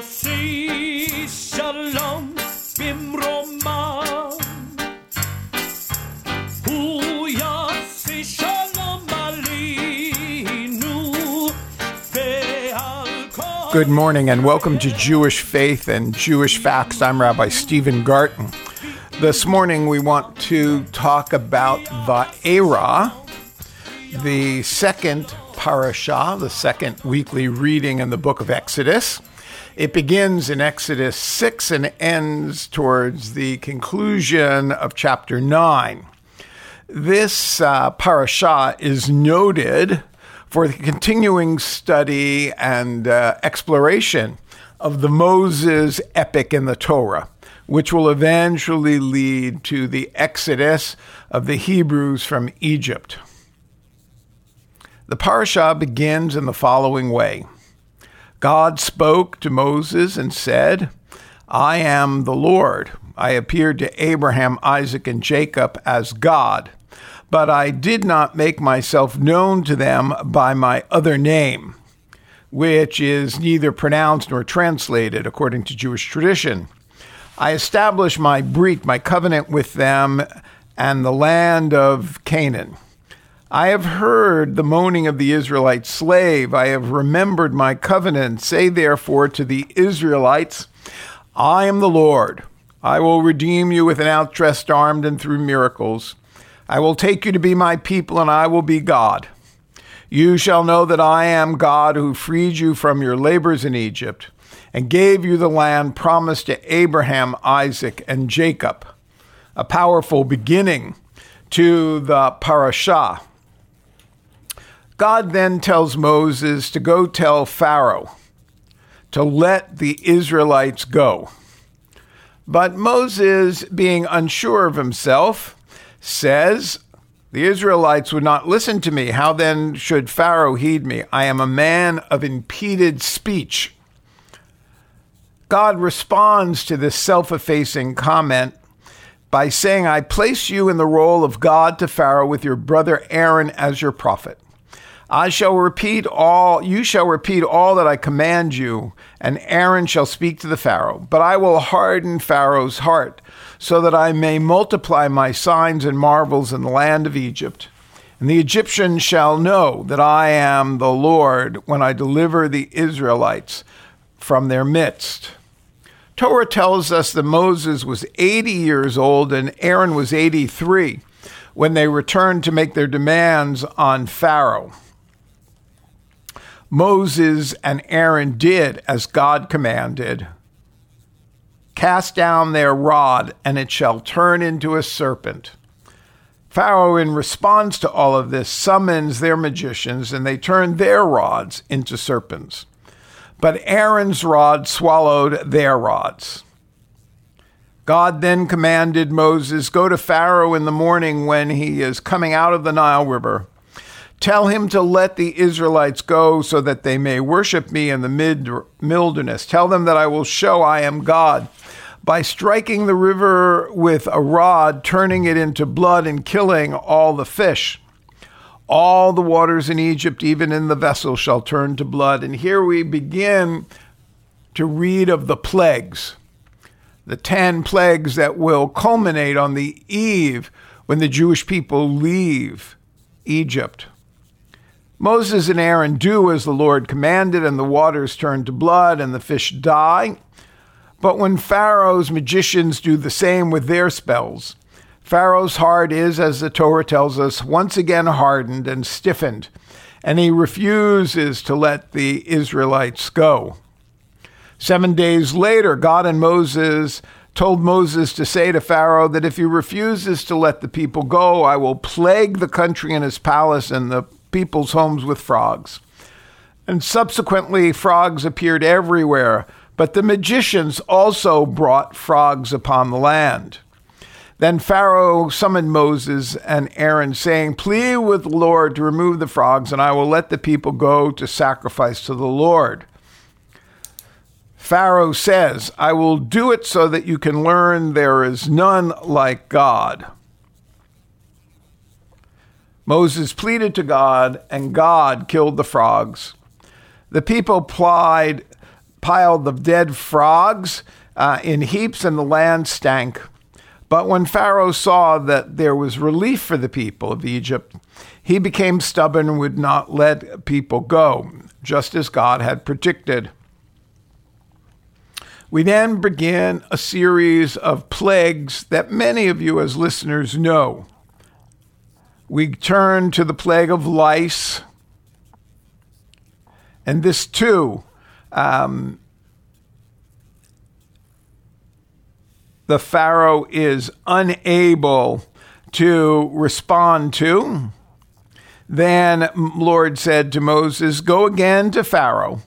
יוסי שלום במרומה הוא יוסי שלום עלינו ועל כל Good morning and welcome to Jewish Faith and Jewish Facts. I'm Rabbi Stephen Garten. This morning we want to talk about Va'era, the second parasha, the second weekly reading in the book of Exodus. It begins in Exodus 6 and ends towards the conclusion of chapter 9. This uh, parasha is noted for the continuing study and uh, exploration of the Moses epic in the Torah, which will eventually lead to the exodus of the Hebrews from Egypt. The parasha begins in the following way God spoke to Moses and said, I am the Lord. I appeared to Abraham, Isaac, and Jacob as God, but I did not make myself known to them by my other name, which is neither pronounced nor translated according to Jewish tradition. I established my brit, my covenant with them, and the land of Canaan. I have heard the moaning of the Israelite slave. I have remembered my covenant. Say therefore to the Israelites, I am the Lord. I will redeem you with an outstretched arm and through miracles. I will take you to be my people, and I will be God. You shall know that I am God who freed you from your labors in Egypt and gave you the land promised to Abraham, Isaac, and Jacob. A powerful beginning to the parashah. God then tells Moses to go tell Pharaoh to let the Israelites go. But Moses, being unsure of himself, says, The Israelites would not listen to me. How then should Pharaoh heed me? I am a man of impeded speech. God responds to this self effacing comment by saying, I place you in the role of God to Pharaoh with your brother Aaron as your prophet. I shall repeat all, you shall repeat all that I command you, and Aaron shall speak to the Pharaoh. But I will harden Pharaoh's heart, so that I may multiply my signs and marvels in the land of Egypt. And the Egyptians shall know that I am the Lord when I deliver the Israelites from their midst. Torah tells us that Moses was 80 years old and Aaron was 83 when they returned to make their demands on Pharaoh. Moses and Aaron did as God commanded. Cast down their rod, and it shall turn into a serpent. Pharaoh, in response to all of this, summons their magicians, and they turn their rods into serpents. But Aaron's rod swallowed their rods. God then commanded Moses, Go to Pharaoh in the morning when he is coming out of the Nile River. Tell him to let the Israelites go so that they may worship me in the mid wilderness. Tell them that I will show I am God by striking the river with a rod, turning it into blood, and killing all the fish. All the waters in Egypt, even in the vessel, shall turn to blood. And here we begin to read of the plagues, the 10 plagues that will culminate on the eve when the Jewish people leave Egypt. Moses and Aaron do as the Lord commanded, and the waters turn to blood, and the fish die. But when Pharaoh's magicians do the same with their spells, Pharaoh's heart is, as the Torah tells us, once again hardened and stiffened, and he refuses to let the Israelites go. Seven days later, God and Moses told Moses to say to Pharaoh that if he refuses to let the people go, I will plague the country and his palace and the people's homes with frogs. And subsequently, frogs appeared everywhere, but the magicians also brought frogs upon the land. Then Pharaoh summoned Moses and Aaron, saying, Plead with the Lord to remove the frogs, and I will let the people go to sacrifice to the Lord. Pharaoh says, I will do it so that you can learn there is none like God. Moses pleaded to God, and God killed the frogs. The people plied piled the dead frogs uh, in heaps, and the land stank. But when Pharaoh saw that there was relief for the people of Egypt, he became stubborn and would not let people go, just as God had predicted. We then begin a series of plagues that many of you, as listeners, know. We turn to the plague of lice, and this too um, the Pharaoh is unable to respond to. Then Lord said to Moses, Go again to Pharaoh.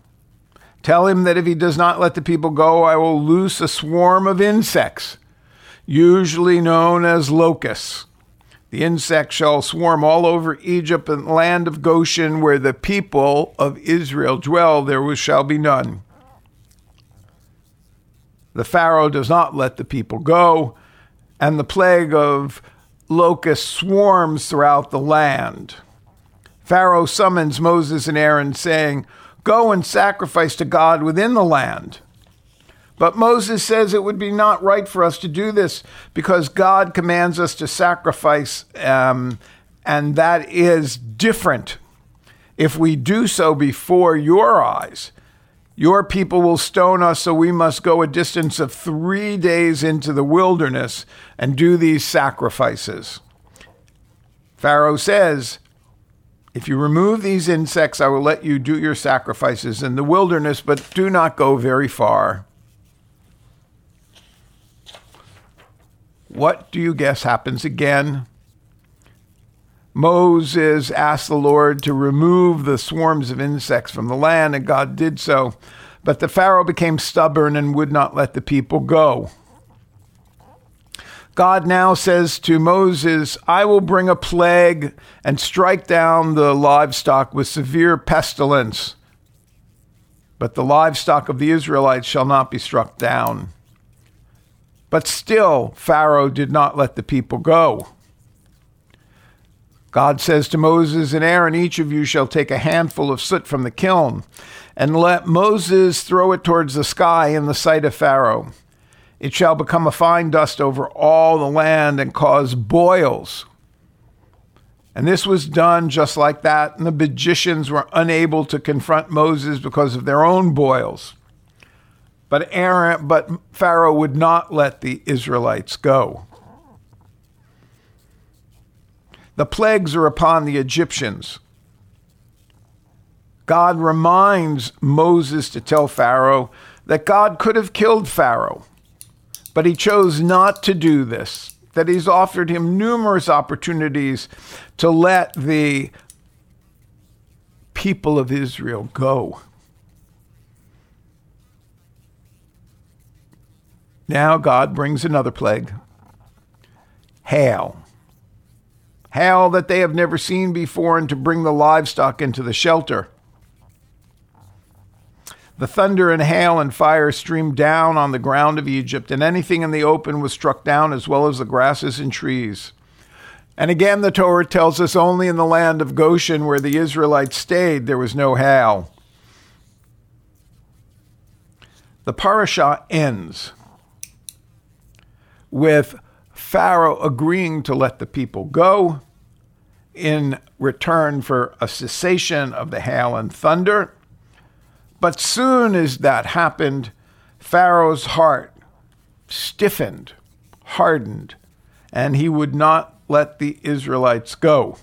Tell him that if he does not let the people go, I will loose a swarm of insects, usually known as locusts. The insects shall swarm all over Egypt and the land of Goshen, where the people of Israel dwell, there shall be none. The Pharaoh does not let the people go, and the plague of locusts swarms throughout the land. Pharaoh summons Moses and Aaron, saying, Go and sacrifice to God within the land. But Moses says it would be not right for us to do this because God commands us to sacrifice, um, and that is different. If we do so before your eyes, your people will stone us, so we must go a distance of three days into the wilderness and do these sacrifices. Pharaoh says, If you remove these insects, I will let you do your sacrifices in the wilderness, but do not go very far. What do you guess happens again? Moses asked the Lord to remove the swarms of insects from the land, and God did so. But the Pharaoh became stubborn and would not let the people go. God now says to Moses, I will bring a plague and strike down the livestock with severe pestilence. But the livestock of the Israelites shall not be struck down. But still, Pharaoh did not let the people go. God says to Moses and Aaron, Each of you shall take a handful of soot from the kiln, and let Moses throw it towards the sky in the sight of Pharaoh. It shall become a fine dust over all the land and cause boils. And this was done just like that, and the magicians were unable to confront Moses because of their own boils. But Aaron, but Pharaoh would not let the Israelites go. The plagues are upon the Egyptians. God reminds Moses to tell Pharaoh that God could have killed Pharaoh, but he chose not to do this, that he's offered him numerous opportunities to let the people of Israel go. Now God brings another plague hail hail that they have never seen before, and to bring the livestock into the shelter. The thunder and hail and fire streamed down on the ground of Egypt, and anything in the open was struck down, as well as the grasses and trees. And again, the Torah tells us only in the land of Goshen, where the Israelites stayed, there was no hail. The parasha ends with Pharaoh agreeing to let the people go in return for a cessation of the hail and thunder. But soon as that happened, Pharaoh's heart stiffened, hardened, and he would not let the Israelites go,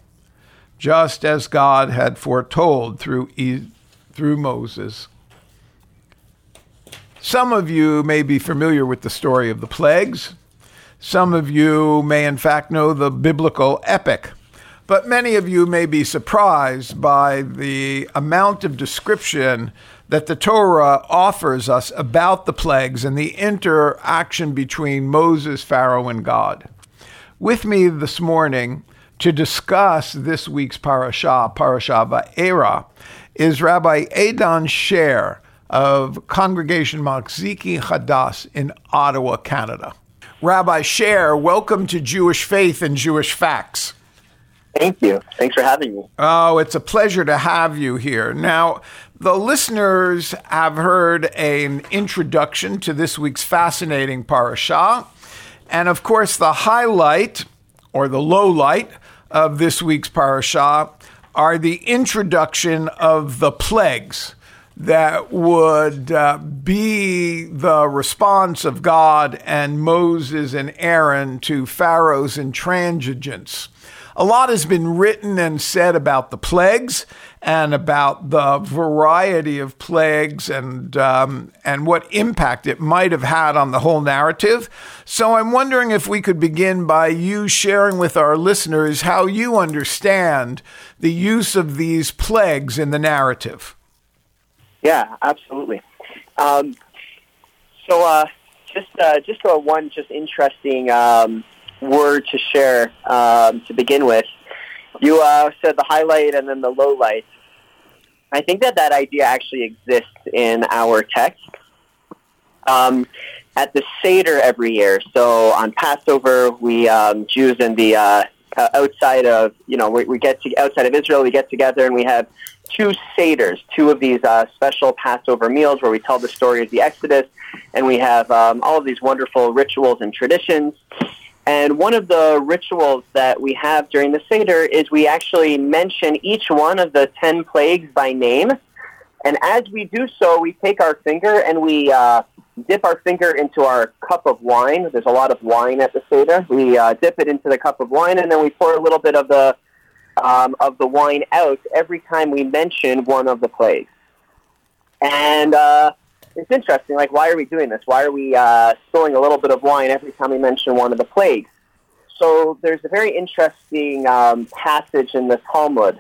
just as God had foretold through, through Moses. Some of you may be familiar with the story of the plagues. Some of you may, in fact, know the biblical epic. But many of you may be surprised by the amount of description that the Torah offers us about the plagues and the interaction between Moses, Pharaoh, and God. With me this morning to discuss this week's parashah, Parashah Va'era, is Rabbi Idan Scher of Congregation Machzikei Hadas in Ottawa, Canada. Rabbi Scher, welcome to Jewish Faith and Jewish Facts. Thank you. Thanks for having me. Oh, it's a pleasure to have you here. Now, the listeners have heard an introduction to this week's fascinating parashah. And of course, the highlight or the low light of this week's parashah are the introduction of the plagues that would uh, be the response of God and Moses and Aaron to Pharaoh's intransigence. A lot has been written and said about the plagues and about the variety of plagues and um, and what impact it might have had on the whole narrative. So I'm wondering if we could begin by you sharing with our listeners how you understand the use of these plagues in the narrative. Yeah, absolutely. Um, so, uh, just uh, just a one just interesting um, word to share um, to begin with. You uh, said the highlight and then the low light. I think that that idea actually exists in our text. Um, at the Seder every year, so on Passover, we um, Jews in the uh, outside of you know we, we get to, outside of Israel, we get together and we have two seders, two of these uh, special Passover meals where we tell the story of the Exodus, and we have um, all of these wonderful rituals and traditions. And one of the rituals that we have during the Seder is we actually mention each one of the ten plagues by name. And as we do so, we take our finger and we uh, dip our finger into our cup of wine. There's a lot of wine at the Seder. We uh, dip it into the cup of wine, and then we pour a little bit of the um, of the wine out every time we mention one of the plagues. And uh, it's interesting. Like, why are we doing this? Why are we uh, spilling a little bit of wine every time we mention one of the plagues? So there's a very interesting um, passage in the Talmud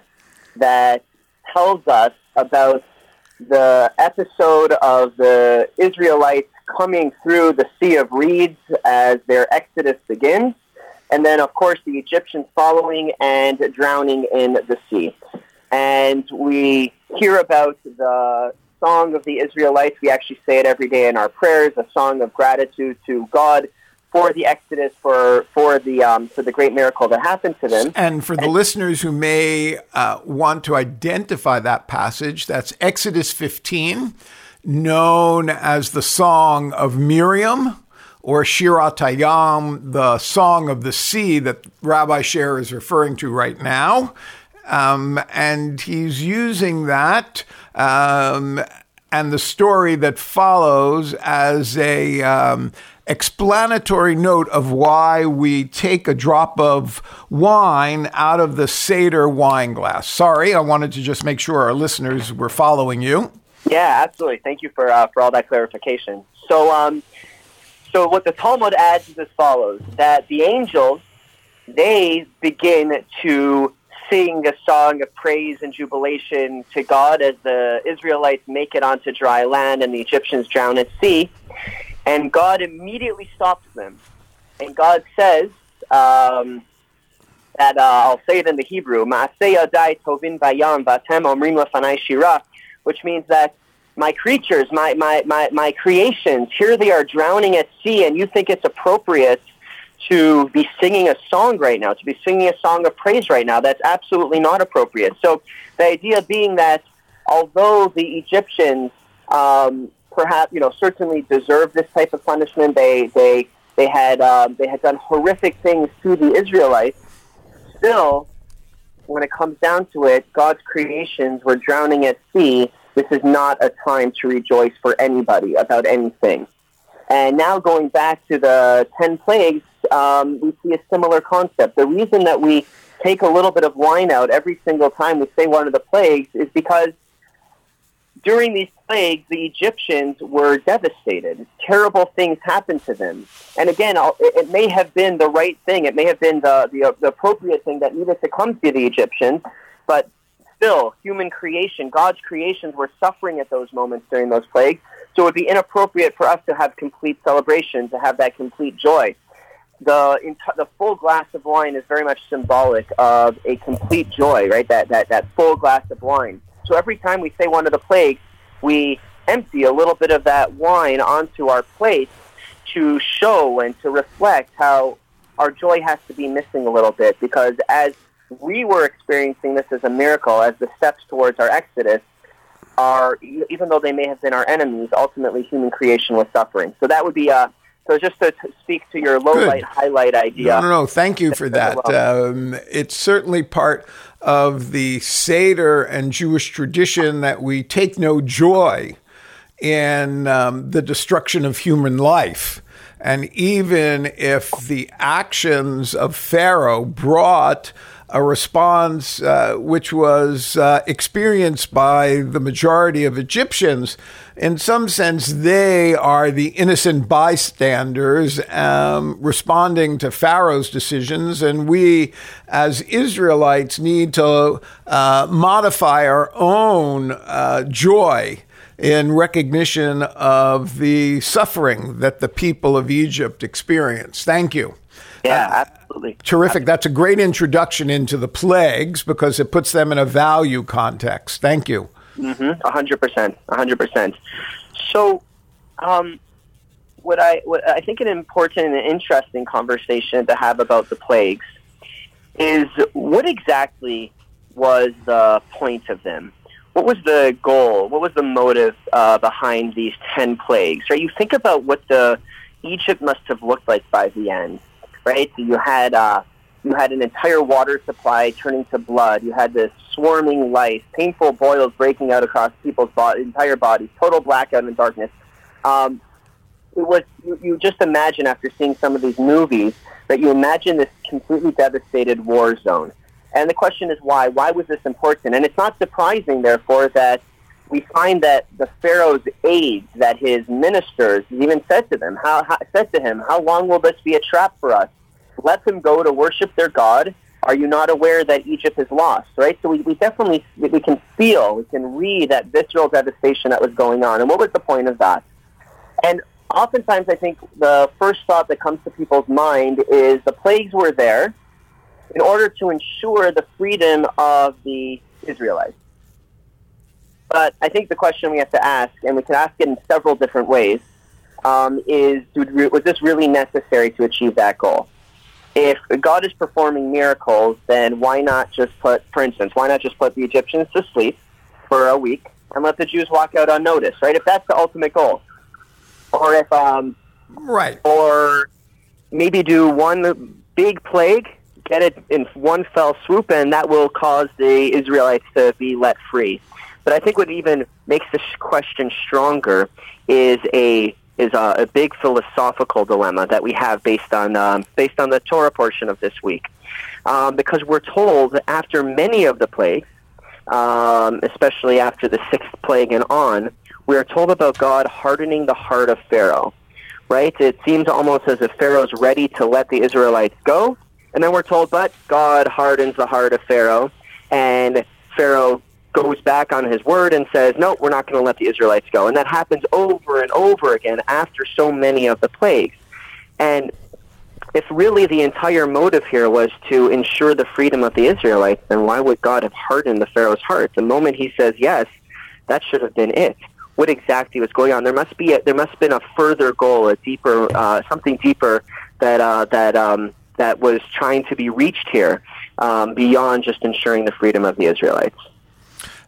that tells us about the episode of the Israelites coming through the Sea of Reeds as their exodus begins and then of course the Egyptians following and drowning in the sea. And we hear about the song of the Israelites. We actually say it every day in our prayers, a song of gratitude to God for the Exodus, for for the um, for the great miracle that happened to them. And for the and, listeners who may uh, want to identify that passage, that's Exodus 15, known as the Song of Miriam or Shirat Hayam, the Song of the Sea that Rabbi Scher is referring to right now. Um, and he's using that um, and the story that follows as a um, explanatory note of why we take a drop of wine out of the Seder wine glass. Sorry, I wanted to just make sure our listeners were following you. Yeah, absolutely. Thank you for uh, for all that clarification. So, um, so what the Talmud adds is as follows: that the angels they begin to sing a song of praise and jubilation to God as the Israelites make it onto dry land and the Egyptians drown at sea. And God immediately stops them. And God says um, that, uh, I'll say it in the Hebrew, which means that my creatures, my, my, my, my creations, here they are drowning at sea, and you think it's appropriate to be singing a song right now, to be singing a song of praise right now. That's absolutely not appropriate. So the idea being that although the Egyptians um, perhaps, you know, certainly deserved this type of punishment, they, they, they, had, um, they had done horrific things to the Israelites, still, when it comes down to it, God's creations were drowning at sea this is not a time to rejoice for anybody about anything. And now going back to the 10 plagues, um, we see a similar concept. The reason that we take a little bit of wine out every single time we say one of the plagues is because during these plagues, the Egyptians were devastated. Terrible things happened to them. And again, it may have been the right thing. It may have been the, the, the appropriate thing that needed to come to the Egyptians. But still, human creation, God's creations were suffering at those moments during those plagues. So it would be inappropriate for us to have complete celebration, to have that complete joy. The, the full glass of wine is very much symbolic of a complete joy, right? That, that, that full glass of wine. So every time we say one of the plagues, we empty a little bit of that wine onto our plate to show and to reflect how our joy has to be missing a little bit because as we were experiencing this as a miracle, as the steps towards our exodus are, even though they may have been our enemies, ultimately human creation was suffering. So that would be uh, so just to, to speak to your low Good. light highlight idea. No, no, no. Thank you for that. Um, it's certainly part of the Seder and Jewish tradition that we take no joy in um, the destruction of human life. And even if the actions of Pharaoh brought a response uh, which was uh, experienced by the majority of Egyptians, in some sense, they are the innocent bystanders um, responding to Pharaoh's decisions. And we, as Israelites, need to uh, modify our own uh, joy in recognition of the suffering that the people of Egypt experienced. Thank you. Yeah, absolutely. Terrific. That's a great introduction into the plagues because it puts them in a value context. Thank you. A hundred percent, a hundred percent. So, um, what I what I think an important and interesting conversation to have about the plagues is what exactly was the point of them? What was the goal? What was the motive uh, behind these ten plagues? Right? You think about what the Egypt must have looked like by the end, right? So you had uh, you had an entire water supply turning to blood. You had this swarming lice, painful boils breaking out across people's body, entire bodies, total blackout and darkness. Um, it was you, you just imagine after seeing some of these movies that you imagine this completely devastated war zone. And the question is why? Why was this important? And it's not surprising, therefore, that we find that the Pharaoh's aides, that his ministers, even said to them, how, how said to him, "How long will this be a trap for us? Let them go to worship their God. Are you not aware that Egypt is lost?" Right. So we, we definitely we can feel, we can read that visceral devastation that was going on. And what was the point of that? And oftentimes, I think the first thought that comes to people's mind is the plagues were there in order to ensure the freedom of the Israelites. But I think the question we have to ask, and we can ask it in several different ways, um, is was this really necessary to achieve that goal? If God is performing miracles, then why not just put, for instance, why not just put the Egyptians to sleep for a week and let the Jews walk out unnoticed, right? If that's the ultimate goal. Or if, um, Right. or maybe do one big plague, get it in one fell swoop, and that will cause the Israelites to be let free. But I think what even makes this question stronger is a is a, a big philosophical dilemma that we have based on um, based on the Torah portion of this week, um, because we're told after many of the plagues, um, especially after the sixth plague and on, we are told about God hardening the heart of Pharaoh right? It seems almost as if Pharaoh's ready to let the Israelites go. And then we're told, but God hardens the heart of Pharaoh. And Pharaoh goes back on his word and says, no, we're not going to let the Israelites go. And that happens over and over again after so many of the plagues. And if really the entire motive here was to ensure the freedom of the Israelites, then why would God have hardened the Pharaoh's heart? The moment he says yes, that should have been it. What exactly was going on? There must be a, there must have been a further goal, a deeper uh, something deeper that uh, that um, that was trying to be reached here um, beyond just ensuring the freedom of the Israelites.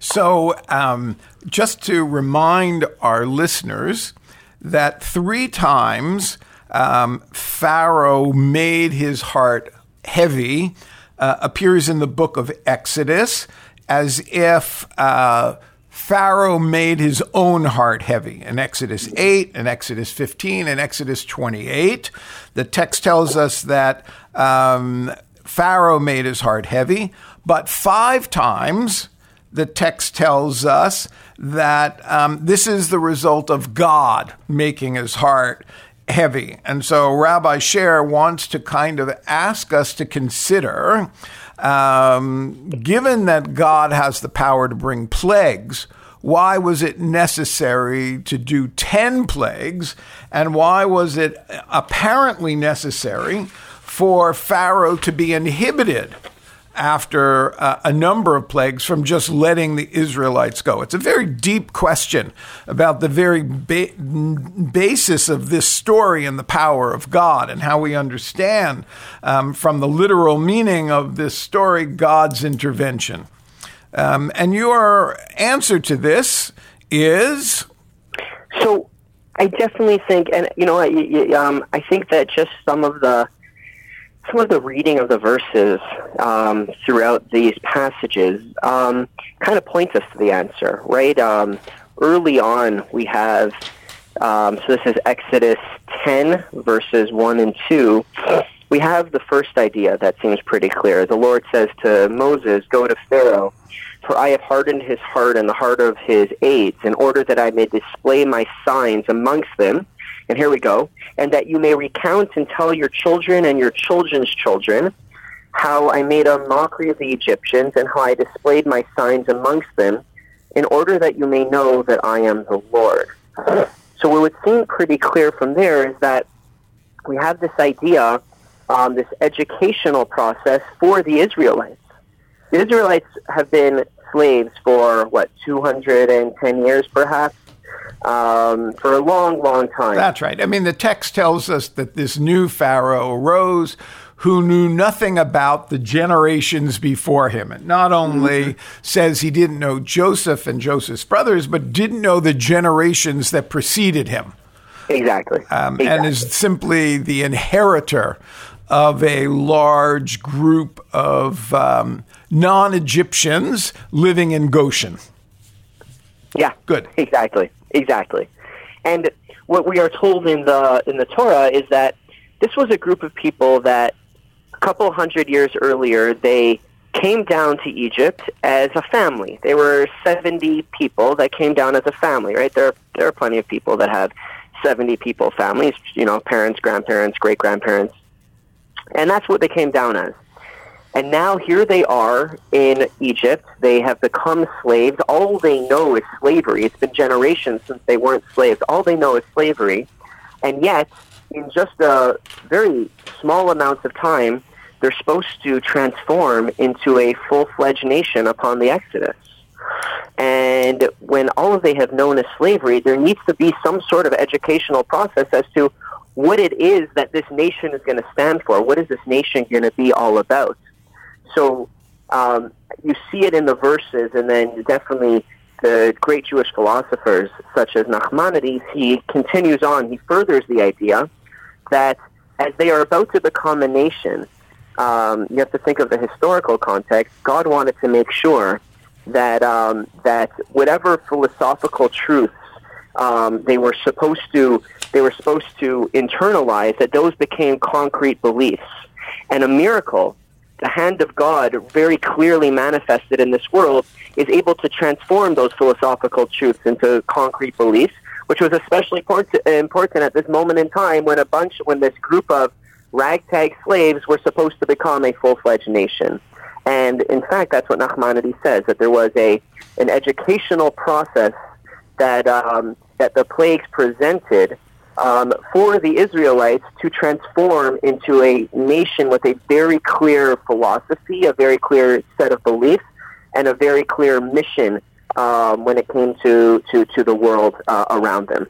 So, um, just to remind our listeners that three times um, Pharaoh made his heart heavy uh, appears in the book of Exodus as if uh, Pharaoh made his own heart heavy in Exodus 8, in Exodus 15, and Exodus 28. The text tells us that um, Pharaoh made his heart heavy, but five times the text tells us that um, this is the result of God making his heart heavy. And so Rabbi Scher wants to kind of ask us to consider um, given that God has the power to bring plagues, why was it necessary to do 10 plagues? And why was it apparently necessary for Pharaoh to be inhibited after uh, a number of plagues from just letting the Israelites go? It's a very deep question about the very ba- basis of this story and the power of God and how we understand um, from the literal meaning of this story God's intervention. Um, and your answer to this is So I definitely think, and you know, I, um, I think that just some of the some of the reading of the verses um, throughout these passages um, kind of points us to the answer, right? Um, early on, we have um, so this is Exodus 10 verses 1 and 2. We have the first idea that seems pretty clear. The Lord says to Moses, "Go to Pharaoh." For I have hardened his heart and the heart of his aides, in order that I may display my signs amongst them. And here we go. And that you may recount and tell your children and your children's children how I made a mockery of the Egyptians and how I displayed my signs amongst them, in order that you may know that I am the Lord. So what would seem pretty clear from there is that we have this idea, um, this educational process for the Israelites. The Israelites have been slaves for what 210 years, perhaps, um, for a long, long time. That's right. I mean, the text tells us that this new Pharaoh arose who knew nothing about the generations before him. It not only mm-hmm. says he didn't know Joseph and Joseph's brothers, but didn't know the generations that preceded him. Exactly. Um, exactly. And is simply the inheritor of a large group of um, non Egyptians living in Goshen. Yeah. Good. Exactly. Exactly. And what we are told in the in the Torah is that this was a group of people that a couple hundred years earlier they came down to Egypt as a family. They were 70 people that came down as a family, right? There there are plenty of people that have 70 people families, you know, parents, grandparents, great-grandparents. And that's what they came down as. And now here they are in Egypt. They have become slaves. All they know is slavery. It's been generations since they weren't slaves. All they know is slavery. And yet, in just a very small amount of time, they're supposed to transform into a full-fledged nation upon the Exodus. And when all they have known is slavery, there needs to be some sort of educational process as to what it is that this nation is going to stand for. What is this nation going to be all about? So um, you see it in the verses, and then definitely the great Jewish philosophers such as Nachmanides, he continues on, he furthers the idea that as they are about to become a nation, um, you have to think of the historical context. God wanted to make sure that um, that whatever philosophical truths um, they were supposed to they were supposed to internalize, that those became concrete beliefs. And a miracle the hand of God, very clearly manifested in this world, is able to transform those philosophical truths into concrete beliefs, which was especially important at this moment in time when a bunch, when this group of ragtag slaves were supposed to become a full-fledged nation. And in fact, that's what Nachmanides says, that there was a, an educational process that, um, that the plagues presented um, for the Israelites to transform into a nation with a very clear philosophy, a very clear set of beliefs, and a very clear mission um, when it came to, to, to the world uh, around them.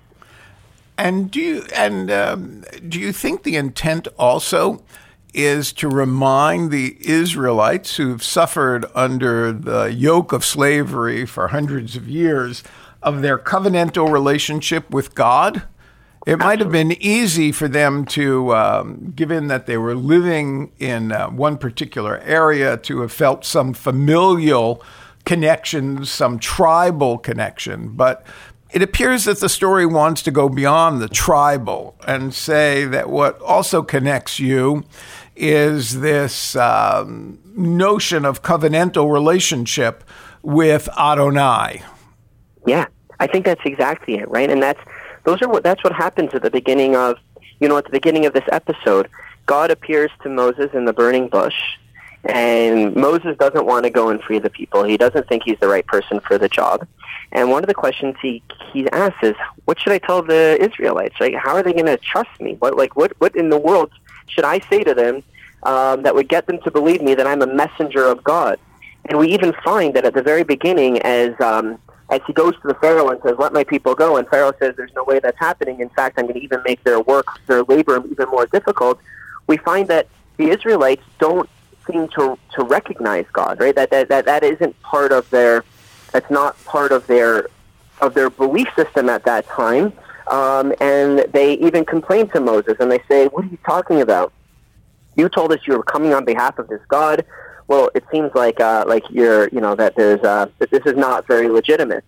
And do you and um, do you think the intent also is to remind the Israelites who've suffered under the yoke of slavery for hundreds of years of their covenantal relationship with God? It might have been easy for them to, um, given that they were living in uh, one particular area, to have felt some familial connection, some tribal connection. But it appears that the story wants to go beyond the tribal and say that what also connects you is this um, notion of covenantal relationship with Adonai. Yeah, I think that's exactly it, right? And that's those are what that's what happens at the beginning of you know at the beginning of this episode. God appears to Moses in the burning bush, and Moses doesn't want to go and free the people. He doesn't think he's the right person for the job. And one of the questions he he asks is, "What should I tell the Israelites? Like, how are they going to trust me? What like what what in the world should I say to them um, that would get them to believe me that I'm a messenger of God. And we even find that at the very beginning, as um, as he goes to the Pharaoh and says, "Let my people go," and Pharaoh says, "There's no way that's happening. In fact, I'm going to even make their work, their labor, even more difficult." We find that the Israelites don't seem to to recognize God, right? That that that, that isn't part of their that's not part of their of their belief system at that time. Um, and they even complain to Moses and they say, "What are you talking about? You told us you were coming on behalf of this God. Well, it seems like uh, like you're you know that there's uh, that this is not very legitimate."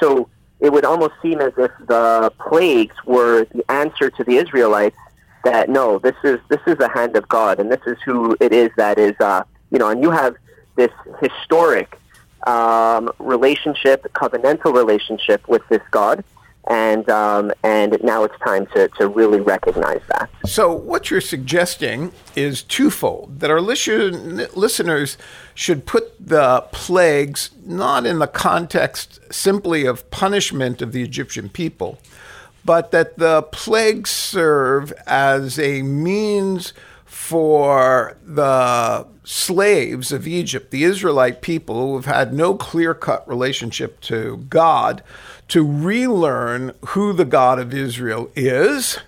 So it would almost seem as if the plagues were the answer to the Israelites that no, this is this is the hand of God, and this is who it is that is uh, you know, and you have this historic um, relationship, covenantal relationship with this God, and um, and now it's time to, to really recognize that. So, what you're suggesting is twofold: that our listen, listeners should put the plagues not in the context simply of punishment of the Egyptian people, but that the plagues serve as a means for the slaves of Egypt, the Israelite people who have had no clear cut relationship to God, to relearn who the God of Israel is,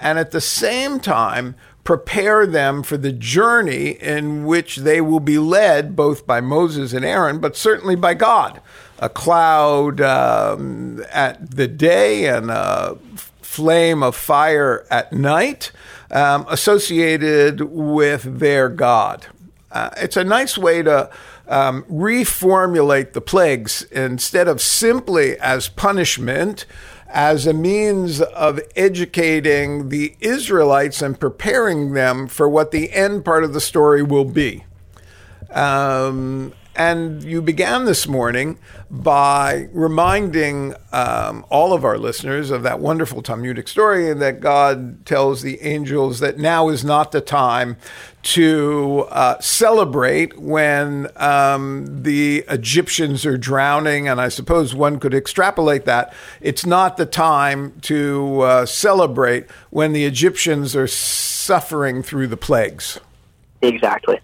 and at the same time, prepare them for the journey in which they will be led both by Moses and Aaron, but certainly by God. A cloud um, at the day and a flame of fire at night, um, associated with their God. Uh, it's a nice way to um, reformulate the plagues instead of simply as punishment, as a means of educating the Israelites and preparing them for what the end part of the story will be. Um, and you began this morning by reminding um, all of our listeners of that wonderful Talmudic story that God tells the angels that now is not the time to uh, celebrate when um, the Egyptians are drowning. And I suppose one could extrapolate that. It's not the time to uh, celebrate when the Egyptians are suffering through the plagues. Exactly.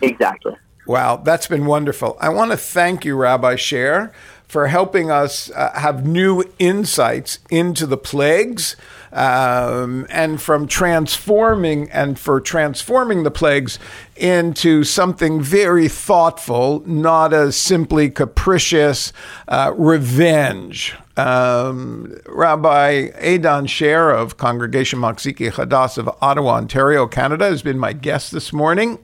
Exactly. Wow, that's been wonderful. I want to thank you, Rabbi Scher, for helping us uh, have new insights into the plagues um, and from transforming and for transforming the plagues into something very thoughtful, not as simply capricious uh, revenge. Um, Rabbi Idan Scher of Congregation Machzikei Chadas of Ottawa, Ontario, Canada, has been my guest this morning,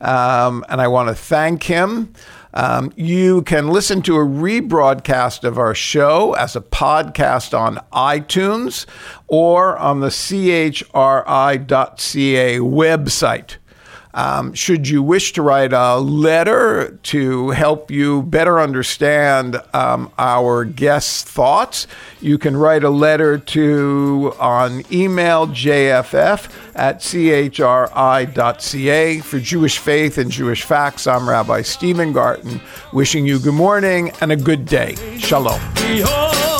um, and I want to thank him. Um, you can listen to a rebroadcast of our show as a podcast on iTunes or on the chri.ca website. Um, should you wish to write a letter to help you better understand um, our guests' thoughts, you can write a letter to on email jff at chri.ca. For Jewish Faith and Jewish Facts, I'm Rabbi Stephen Garten, wishing you good morning and a good day. Shalom. Behold,